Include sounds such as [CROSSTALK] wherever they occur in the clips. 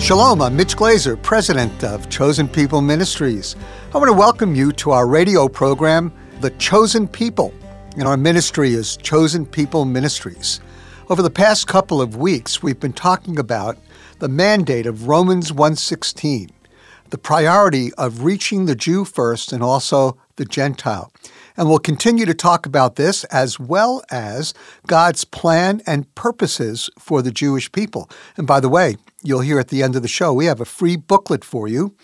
Shalom, I'm Mitch Glaser, president of Chosen People Ministries. I want to welcome you to our radio program, The Chosen People. And our ministry is Chosen People Ministries. Over the past couple of weeks, we've been talking about the mandate of Romans 1:16, the priority of reaching the Jew first and also the Gentile. And we'll continue to talk about this as well as God's plan and purposes for the Jewish people. And by the way, you'll hear at the end of the show, we have a free booklet for you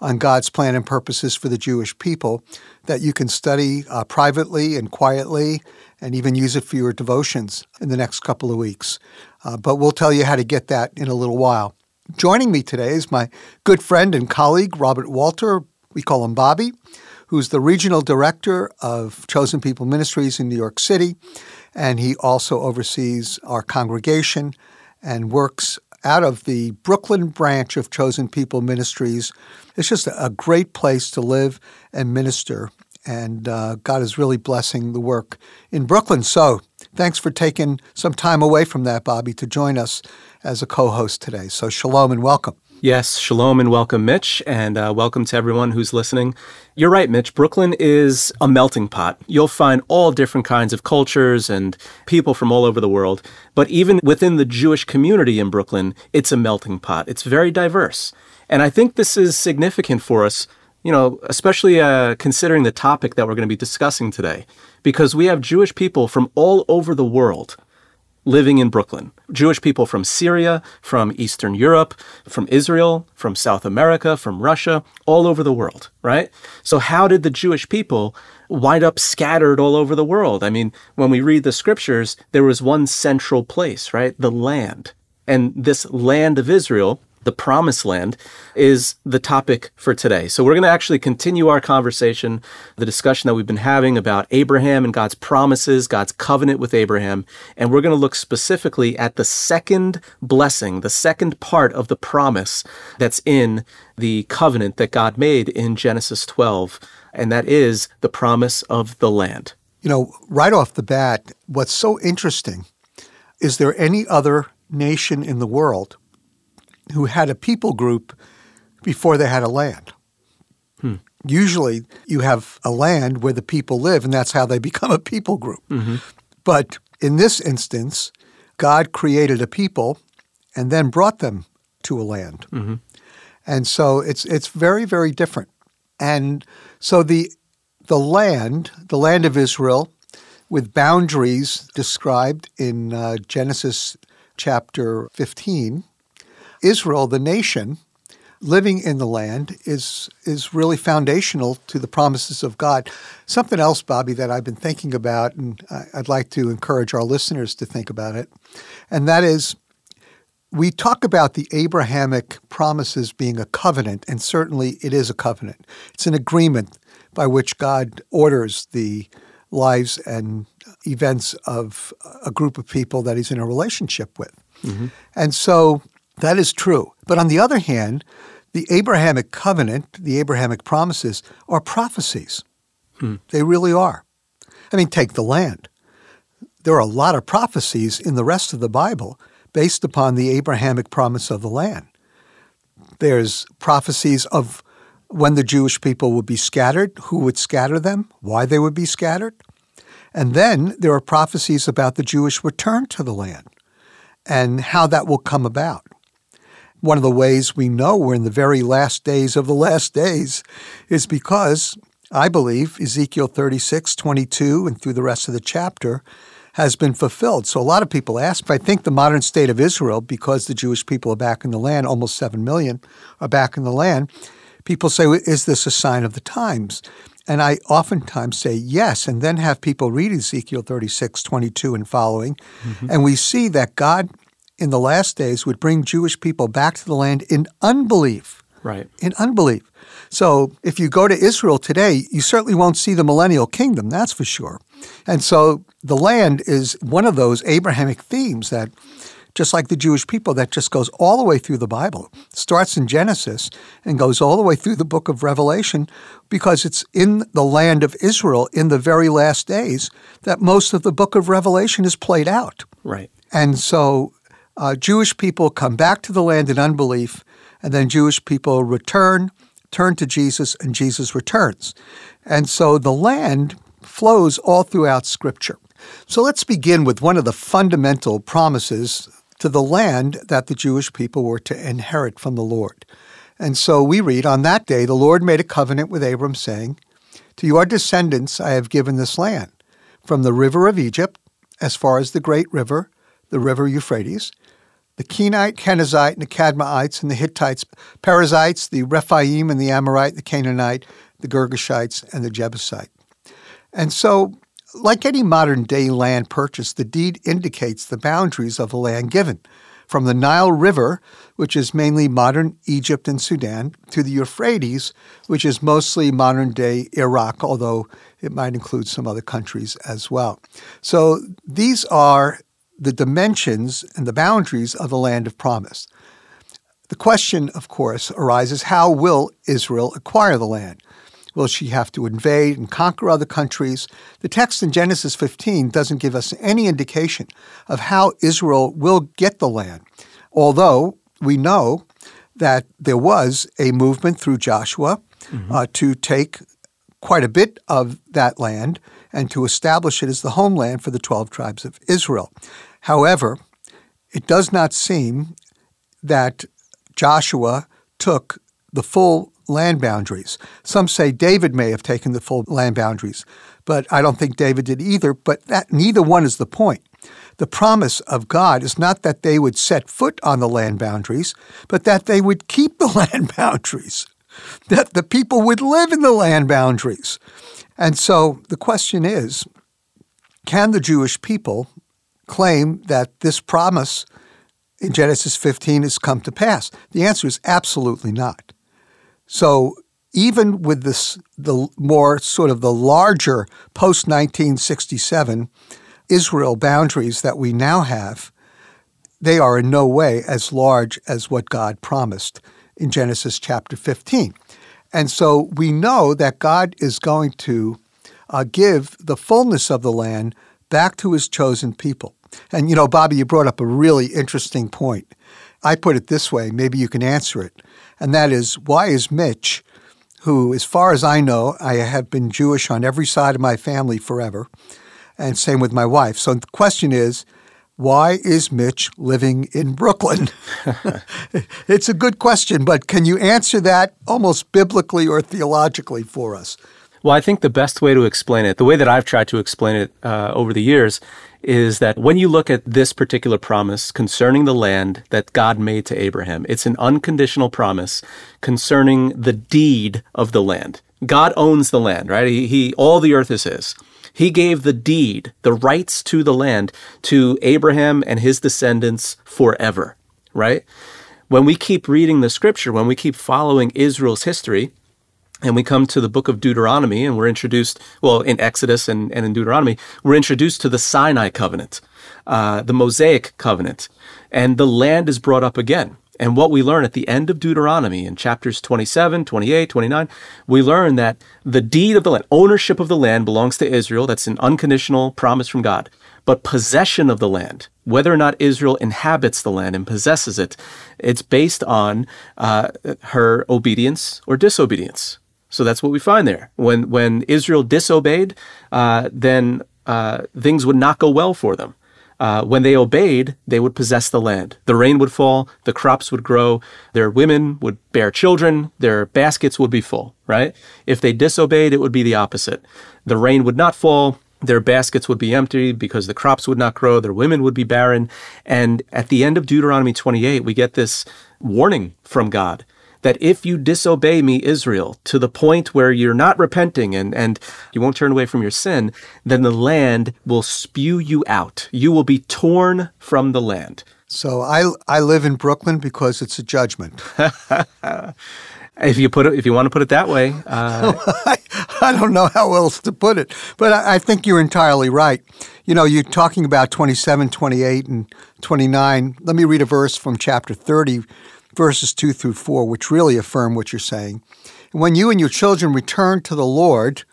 on God's plan and purposes for the Jewish people that you can study uh, privately and quietly and even use it for your devotions in the next couple of weeks. Uh, but we'll tell you how to get that in a little while. Joining me today is my good friend and colleague, Robert Walter. We call him Bobby, who's the regional director of Chosen People Ministries in New York City. And he also oversees our congregation and works out of the Brooklyn branch of Chosen People Ministries. It's just a great place to live and minister. And uh, God is really blessing the work in Brooklyn. So thanks for taking some time away from that, Bobby, to join us as a co host today. So shalom and welcome. Yes, shalom and welcome, Mitch, and uh, welcome to everyone who's listening. You're right, Mitch. Brooklyn is a melting pot. You'll find all different kinds of cultures and people from all over the world. But even within the Jewish community in Brooklyn, it's a melting pot. It's very diverse. And I think this is significant for us, you know, especially uh, considering the topic that we're going to be discussing today, because we have Jewish people from all over the world living in Brooklyn. Jewish people from Syria, from Eastern Europe, from Israel, from South America, from Russia, all over the world, right? So, how did the Jewish people wind up scattered all over the world? I mean, when we read the scriptures, there was one central place, right? The land. And this land of Israel the promised land is the topic for today. So we're going to actually continue our conversation, the discussion that we've been having about Abraham and God's promises, God's covenant with Abraham, and we're going to look specifically at the second blessing, the second part of the promise that's in the covenant that God made in Genesis 12, and that is the promise of the land. You know, right off the bat, what's so interesting is there any other nation in the world who had a people group before they had a land. Hmm. Usually, you have a land where the people live, and that's how they [LAUGHS] become a people group. Mm-hmm. But in this instance, God created a people and then brought them to a land. Mm-hmm. And so it's it's very very different. And so the the land, the land of Israel, with boundaries described in uh, Genesis chapter 15, Israel, the nation, living in the land is is really foundational to the promises of God. Something else, Bobby, that I've been thinking about, and I'd like to encourage our listeners to think about it, and that is. We talk about the Abrahamic promises being a covenant, and certainly it is a covenant. It's an agreement by which God orders the lives and events of a group of people that he's in a relationship with. Mm-hmm. And so that is true. But on the other hand, the Abrahamic covenant, the Abrahamic promises, are prophecies. Hmm. They really are. I mean, take the land. There are a lot of prophecies in the rest of the Bible based upon the Abrahamic promise of the land. There's prophecies of when the Jewish people would be scattered, who would scatter them, why they would be scattered. And then there are prophecies about the Jewish return to the land and how that will come about. One of the ways we know we're in the very last days of the last days is because I believe Ezekiel 36, 22, and through the rest of the chapter has been fulfilled. So a lot of people ask, I think the modern state of Israel, because the Jewish people are back in the land, almost 7 million are back in the land, people say, is this a sign of the times? And I oftentimes say yes, and then have people read Ezekiel 36, 22 and following, mm-hmm. and we see that God in the last days would bring Jewish people back to the land in unbelief. Right. In unbelief. So if you go to Israel today, you certainly won't see the millennial kingdom, that's for sure. And so the land is one of those Abrahamic themes that just like the Jewish people, that just goes all the way through the Bible. Starts in Genesis and goes all the way through the book of Revelation because it's in the land of Israel in the very last days that most of the book of Revelation is played out. Right. And so uh, Jewish people come back to the land in unbelief, and then Jewish people return, turn to Jesus, and Jesus returns. And so the land flows all throughout Scripture. So let's begin with one of the fundamental promises to the land that the Jewish people were to inherit from the Lord. And so we read, On that day, the Lord made a covenant with Abram, saying, To your descendants I have given this land, from the river of Egypt, as far as the great river, the river Euphrates, the Kenite, Kenizzite, and the Cadmonites, and the Hittites, Perizzites, the Rephaim, and the Amorite, the Canaanite, the Girgashites, and the Jebusite. And so like any modern day land purchase, the deed indicates the boundaries of the land given. From the Nile River, which is mainly modern Egypt and Sudan, to the Euphrates, which is mostly modern day Iraq, although it might include some other countries as well. So these are the dimensions and the boundaries of the land of promise. The question, of course, arises how will Israel acquire the land? Will she have to invade and conquer other countries? The text in Genesis 15 doesn't give us any indication of how Israel will get the land, although we know that there was a movement through Joshua mm-hmm. uh, to take quite a bit of that land and to establish it as the homeland for the 12 tribes of Israel. However, it does not seem that Joshua took the full land boundaries. Some say David may have taken the full land boundaries, but I don't think David did either. But that neither one is the point. The promise of God is not that they would set foot on the land boundaries, but that they would keep the [LAUGHS] land boundaries, that the people would live in the land boundaries. And so the question is can the Jewish people claim that this promise in Genesis 15 has come to pass? The answer is absolutely not. So even with this, the more sort of the larger post 1967 Israel boundaries that we now have, they are in no way as large as what God promised in Genesis chapter 15. And so we know that God is going to uh, give the fullness of the land back to his chosen people. And, you know, Bobby, you brought up a really interesting point. I put it this way, maybe you can answer it and that is why is Mitch, who, as far as I know, I have been Jewish on every side of my family forever, and same with my wife. So the question is, why is Mitch living in Brooklyn? [LAUGHS] it's a good question, but can you answer that almost biblically or theologically for us? Well, I think the best way to explain it, the way that I've tried to explain it uh, over the years, is that when you look at this particular promise concerning the land that God made to Abraham, it's an unconditional promise concerning the deed of the land. God owns the land, right? He, he all the earth is his. He gave the deed, the rights to the land to Abraham and his descendants forever, right? When we keep reading the scripture, when we keep following Israel's history, and we come to the book of Deuteronomy and we're introduced, well, in Exodus and, and in Deuteronomy, we're introduced to the Sinai covenant, uh, the Mosaic covenant, and the land is brought up again. And what we learn at the end of Deuteronomy in chapters 27, 28, 29, we learn that the deed of the land, ownership of the land belongs to Israel. That's an unconditional promise from God. But possession of the land, whether or not Israel inhabits the land and possesses it, it's based on uh, her obedience or disobedience. So that's what we find there. When when Israel disobeyed, uh, then uh, things would not go well for them. Uh, when they obeyed, they would possess the land. The rain would fall, the crops would grow, their women would bear children, their baskets would be full, right? If they disobeyed, it would be the opposite. The rain would not fall, their baskets would be empty because the crops would not grow, their women would be barren. And at the end of Deuteronomy 28, we get this warning from God that if you disobey me, Israel, to the point where you're not repenting and, and you won't turn away from your sin, then the land will spew you out. You will be torn from the land. So I I live in Brooklyn because it's a judgment. [LAUGHS] if you put it, if you want to put it that way, uh... [LAUGHS] I, I, don't know how else to put it, but I, I, think you're entirely right. You know, you're talking about 27, 28, and 29. Let me read a verse from chapter 30, verses 2 through 4, which really affirm what you're saying. When you and your children return to the Lord,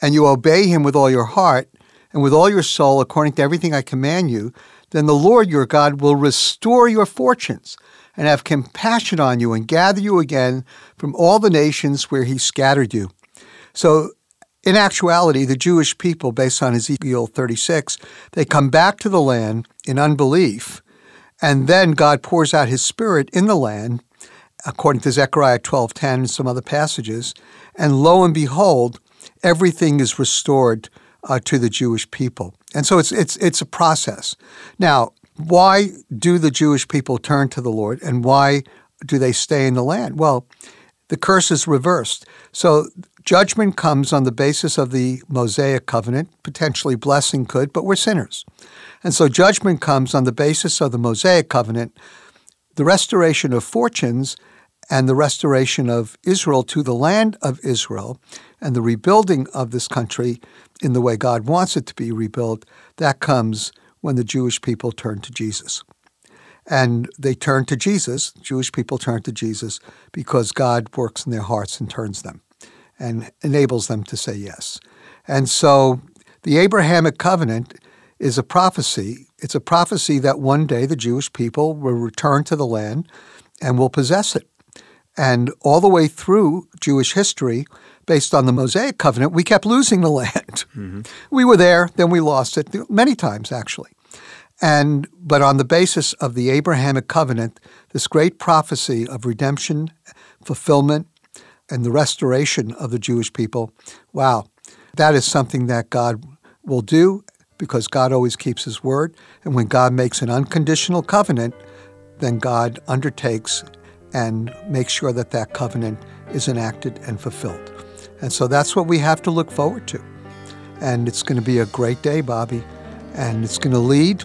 and you obey Him with all your heart and with all your soul, according to everything I command you, then the Lord your God will restore your fortunes and have compassion on you and gather you again from all the nations where he scattered you. So, in actuality, the Jewish people, based on Ezekiel 36, they come back to the land in unbelief, and then God pours out his spirit in the land, according to Zechariah 12:10 and some other passages, and lo and behold, everything is restored uh, to the Jewish people. And so it's it's it's a process. Now, why do the Jewish people turn to the Lord and why do they stay in the land? Well, the curse is reversed. So judgment comes on the basis of the Mosaic covenant, potentially blessing could, but we're sinners. And so judgment comes on the basis of the Mosaic covenant, the restoration of fortunes and the restoration of Israel to the land of Israel and the rebuilding of this country in the way God wants it to be rebuilt, that comes when the Jewish people turn to Jesus. And they turn to Jesus, Jewish people turn to Jesus because God works in their hearts and turns them and enables them to say yes. And so the Abrahamic covenant is a prophecy. It's a prophecy that one day the Jewish people will return to the land and will possess it. And all the way through Jewish history, based on the Mosaic covenant, we kept losing the [LAUGHS] land. Mm-hmm. We were there, then we lost it many times, actually. And but on the basis of the Abrahamic covenant, this great prophecy of redemption, fulfillment, and the restoration of the Jewish people, wow, that is something that God will do because God always keeps his word. And when God makes an unconditional covenant, then God undertakes and makes sure that that covenant is enacted and fulfilled. And so that's what we have to look forward to. And it's going to be a great day, Bobby. And it's going to lead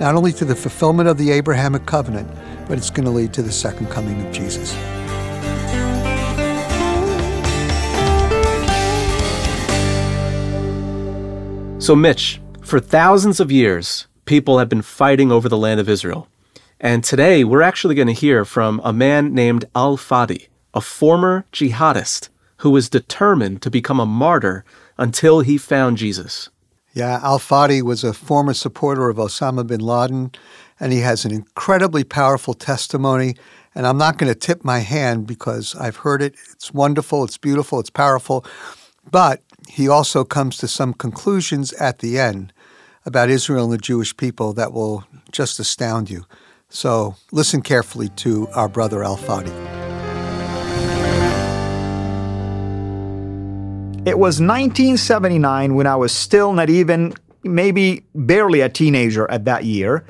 not only to the fulfillment of the Abrahamic covenant, but it's going to lead to the second coming of Jesus. So, Mitch, for thousands of years, people have been fighting over the land of Israel. And today, we're actually going to hear from a man named Al Fadi, a former jihadist who was determined to become a martyr until he found Jesus. Yeah, Al Fadi was a former supporter of Osama bin Laden, and he has an incredibly powerful testimony. And I'm not going to tip my hand because I've heard it. It's wonderful, it's beautiful, it's powerful. But he also comes to some conclusions at the end about Israel and the Jewish people that will just astound you. So listen carefully to our brother Al Fadi. It was 1979 when I was still not even, maybe barely a teenager at that year,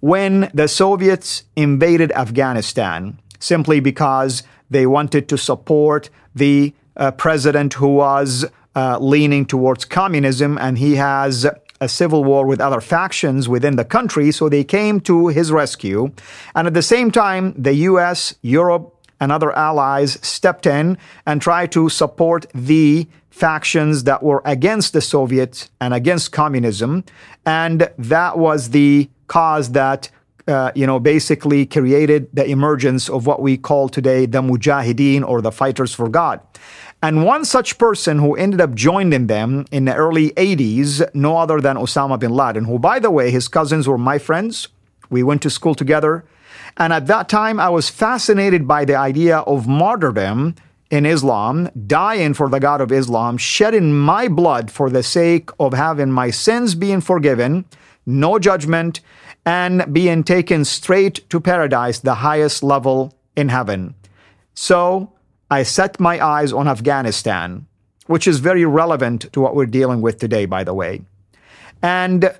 when the Soviets invaded Afghanistan simply because they wanted to support the uh, president who was uh, leaning towards communism and he has a civil war with other factions within the country, so they came to his rescue. And at the same time, the US, Europe, and other allies stepped in and tried to support the factions that were against the Soviets and against communism. And that was the cause that uh, you know, basically created the emergence of what we call today the Mujahideen or the Fighters for God. And one such person who ended up joining them in the early 80s, no other than Osama bin Laden, who, by the way, his cousins were my friends. We went to school together. And at that time, I was fascinated by the idea of martyrdom in Islam, dying for the God of Islam, shedding my blood for the sake of having my sins being forgiven, no judgment, and being taken straight to paradise, the highest level in heaven. So I set my eyes on Afghanistan, which is very relevant to what we're dealing with today, by the way. And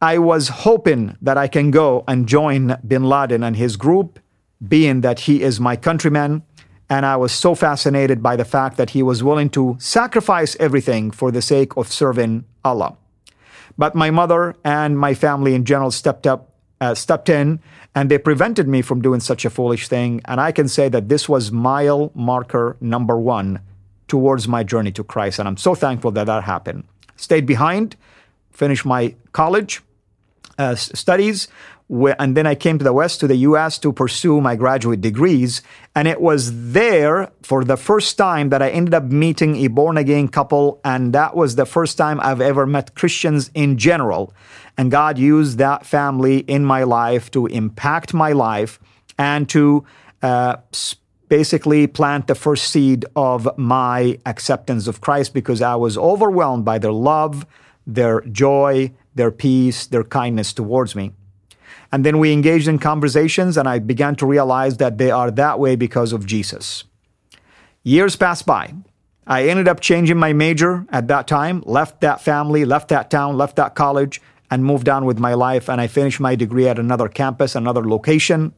I was hoping that I can go and join bin Laden and his group, being that he is my countryman and I was so fascinated by the fact that he was willing to sacrifice everything for the sake of serving Allah. But my mother and my family in general stepped up uh, stepped in and they prevented me from doing such a foolish thing. And I can say that this was mile marker number one towards my journey to Christ. And I'm so thankful that that happened. Stayed behind, finished my college uh, studies, and then I came to the West, to the US, to pursue my graduate degrees. And it was there for the first time that I ended up meeting a born again couple. And that was the first time I've ever met Christians in general. And God used that family in my life to impact my life and to uh, basically plant the first seed of my acceptance of Christ because I was overwhelmed by their love, their joy, their peace, their kindness towards me. And then we engaged in conversations, and I began to realize that they are that way because of Jesus. Years passed by. I ended up changing my major at that time, left that family, left that town, left that college, and moved on with my life. And I finished my degree at another campus, another location,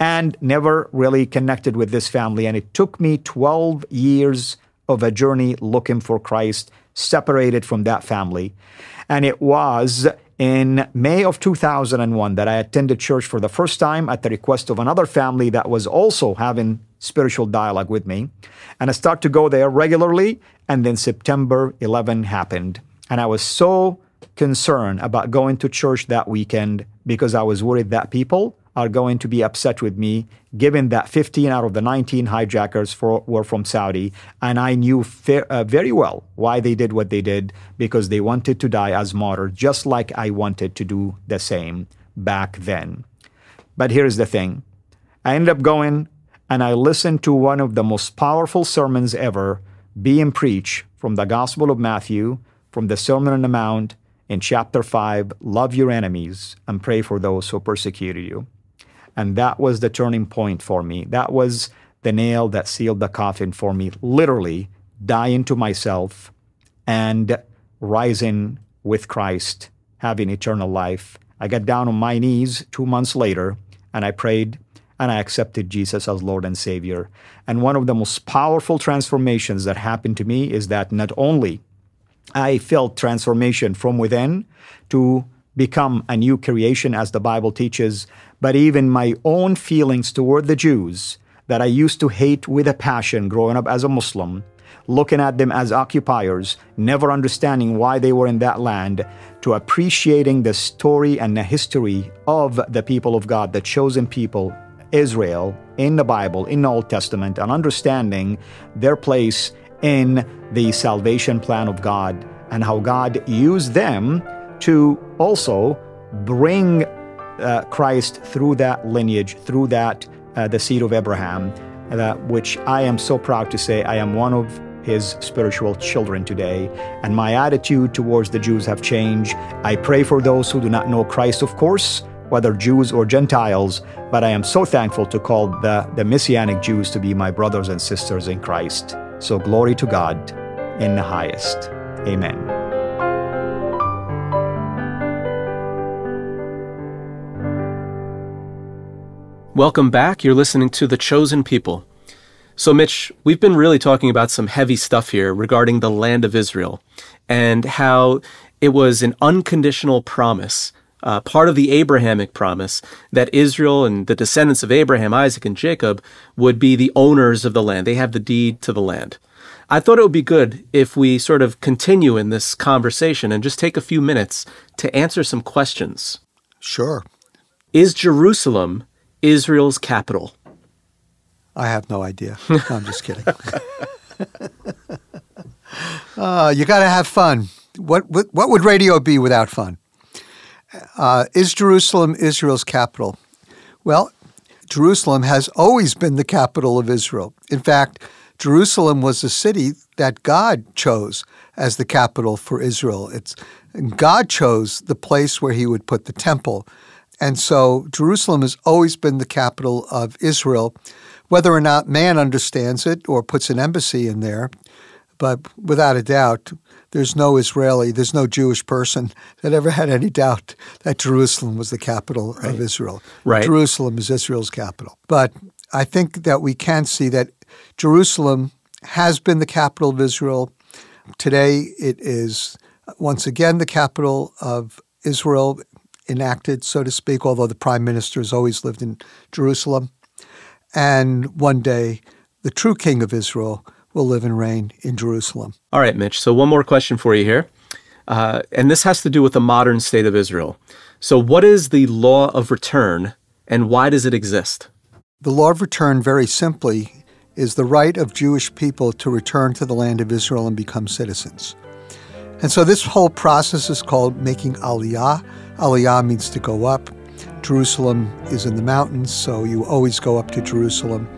and never really connected with this family. And it took me 12 years of a journey looking for Christ, separated from that family. And it was in May of 2001 that I attended church for the first time at the request of another family that was also having spiritual dialogue with me. And I started to go there regularly. And then September 11 happened. And I was so concerned about going to church that weekend because I was worried that people are going to be upset with me, given that 15 out of the 19 hijackers for, were from Saudi. And I knew fa- uh, very well why they did what they did because they wanted to die as martyrs, just like I wanted to do the same back then. But here's the thing I ended up going and I listened to one of the most powerful sermons ever being preached from the Gospel of Matthew, from the Sermon on the Mount in chapter 5 Love your enemies and pray for those who persecuted you. And that was the turning point for me. That was the nail that sealed the coffin for me, literally dying to myself and rising with Christ, having eternal life. I got down on my knees two months later and I prayed and I accepted Jesus as Lord and Savior. And one of the most powerful transformations that happened to me is that not only I felt transformation from within to become a new creation as the Bible teaches, but even my own feelings toward the Jews that I used to hate with a passion growing up as a Muslim, looking at them as occupiers, never understanding why they were in that land, to appreciating the story and the history of the people of God, the chosen people, Israel, in the Bible, in the Old Testament, and understanding their place in the salvation plan of God and how God used them to also bring uh, Christ through that lineage, through that uh, the seed of Abraham, uh, which I am so proud to say I am one of his spiritual children today. And my attitude towards the Jews have changed. I pray for those who do not know Christ, of course, whether Jews or Gentiles, but I am so thankful to call the, the Messianic Jews to be my brothers and sisters in Christ. So glory to God in the highest. Amen. Welcome back. You're listening to The Chosen People. So, Mitch, we've been really talking about some heavy stuff here regarding the land of Israel and how it was an unconditional promise, uh, part of the Abrahamic promise, that Israel and the descendants of Abraham, Isaac, and Jacob would be the owners of the land. They have the deed to the land. I thought it would be good if we sort of continue in this conversation and just take a few minutes to answer some questions. Sure. Is Jerusalem Israel's capital? I have no idea. [LAUGHS] No, I'm just kidding. uh, [LAUGHS] you got to have fun. What, what, what would radio be without fun? Uh, is Jerusalem Israel's capital? Well, Jerusalem has always been the capital of Israel. In fact, Jerusalem was the city that God chose as the capital for Israel. It's God chose the place where he would put the temple. And so Jerusalem has always been the capital of Israel, whether or not man understands it or puts an embassy in there. But without a doubt, there's no Israeli, there's no Jewish person that ever had any doubt that Jerusalem was the capital right. of Israel. Right. Jerusalem is Israel's capital. But I think that we can see that Jerusalem has been the capital of Israel. Today it is once again the capital of Israel enacted, so to speak, although the prime minister has always lived in Jerusalem. And one day, the true king of Israel will live and reign in Jerusalem. All right, Mitch. So, one more question for you here. Uh, and this has to do with the modern state of Israel. So, what is the law of return and why does it exist? The law of return, very simply, is the right of Jewish people to return to the land of Israel and become citizens. And so this whole process is called making aliyah. Aliyah means to go up. Jerusalem is in the mountains, so you always go up to Jerusalem.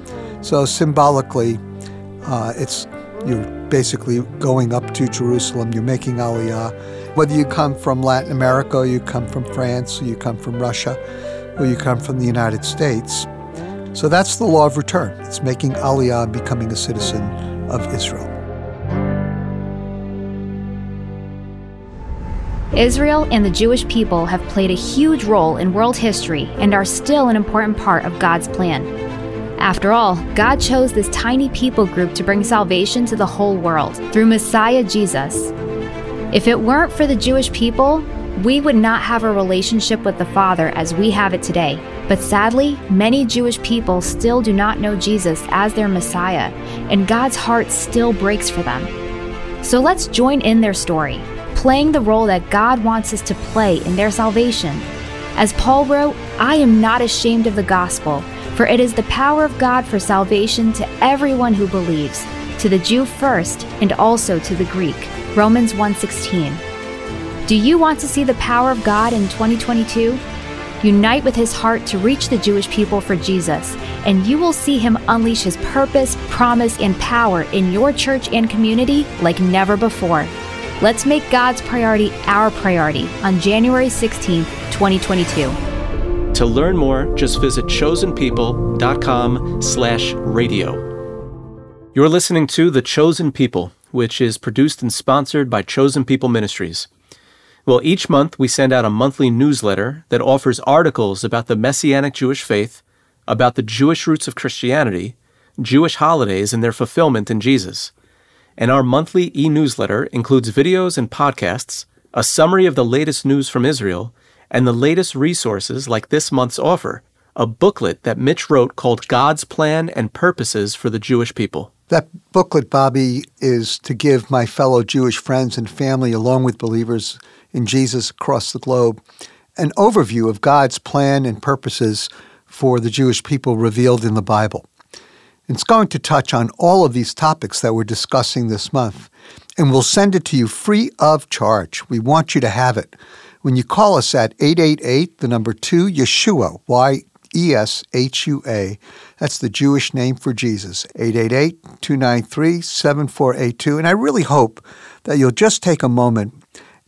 So symbolically, uh, it's you're basically going up to Jerusalem. You're making aliyah. Whether you come from Latin America, you come from France, you come from Russia, or you come from the United States. So that's the law of return. It's making aliyah and becoming a citizen of Israel. Israel and the Jewish people have played a huge role in world history and are still an important part of God's plan. After all, God chose this tiny people group to bring salvation to the whole world through Messiah Jesus. If it weren't for the Jewish people, we would not have a relationship with the Father as we have it today. But sadly, many Jewish people still do not know Jesus as their Messiah, and God's heart still breaks for them. So let's join in their story playing the role that God wants us to play in their salvation. As Paul wrote, I am not ashamed of the gospel, for it is the power of God for salvation to everyone who believes, to the Jew first and also to the Greek. Romans 1:16. Do you want to see the power of God in 2022? Unite with his heart to reach the Jewish people for Jesus, and you will see him unleash his purpose, promise, and power in your church and community like never before. Let's make God's priority our priority on January 16th, 2022. To learn more, just visit chosenpeople.com slash radio. You're listening to The Chosen People, which is produced and sponsored by Chosen People Ministries. Well, each month we send out a monthly newsletter that offers articles about the Messianic Jewish faith, about the Jewish roots of Christianity, Jewish holidays and their fulfillment in Jesus and our monthly e newsletter includes videos and podcasts, a summary of the latest news from Israel, and the latest resources like this month's offer, a booklet that Mitch wrote called God's Plan and Purposes for the Jewish People. That booklet, Bobby, is to give my fellow Jewish friends and family, along with believers in Jesus across the globe, an overview of God's plan and purposes for the Jewish people revealed in the Bible. It's going to touch on all of these topics that we're discussing this month, and we'll send it to you free of charge. We want you to have it. When you call us at 888, the number 2, Yeshua, Y E S H U A, that's the Jewish name for Jesus, 888 293 7482. And I really hope that you'll just take a moment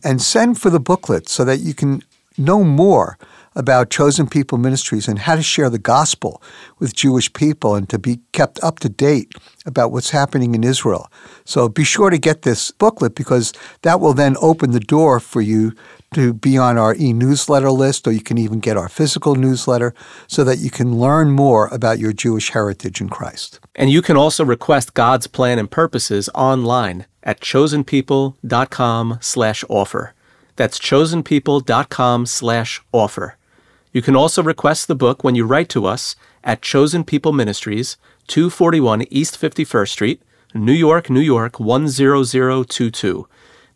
and send for the booklet so that you can know more about Chosen People Ministries and how to share the gospel with Jewish people and to be kept up to date about what's happening in Israel. So be sure to get this booklet because that will then open the door for you to be on our e newsletter list, or you can even get our physical newsletter so that you can learn more about your Jewish heritage in Christ. And you can also request God's plan and purposes online at chosenpeople.com slash offer. That's chosenpeople.com slash offer. You can also request the book when you write to us at Chosen People Ministries, 241 East 51st Street, New York, New York 10022.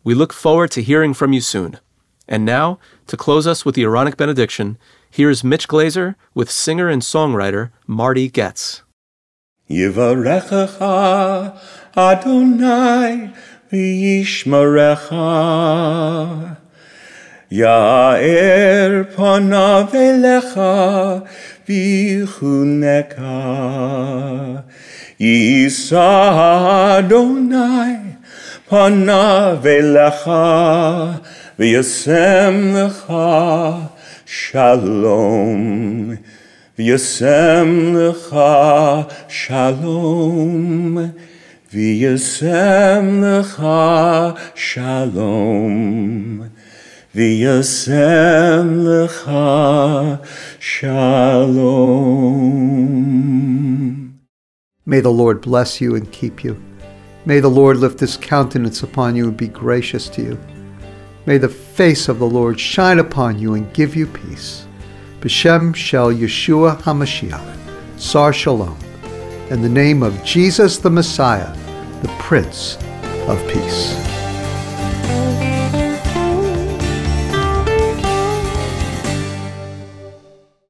We look forward to hearing from you soon. And now, to close us with the Aaronic benediction, here's Mitch Glaser with singer and songwriter Marty Goetz. Yivarechacha Adonai v'yishmarecha. Ya'er panav elecha v'chuneka. Yisa Adonai panav elecha. V'yasem lecha shalom. V'yasem lecha shalom. V'yasem lecha shalom. V'yasem lecha shalom. May the Lord bless you and keep you. May the Lord lift his countenance upon you and be gracious to you. May the face of the Lord shine upon you and give you peace. B'Shem Shel Yeshua HaMashiach, Sar Shalom, in the name of Jesus the Messiah, the Prince of Peace.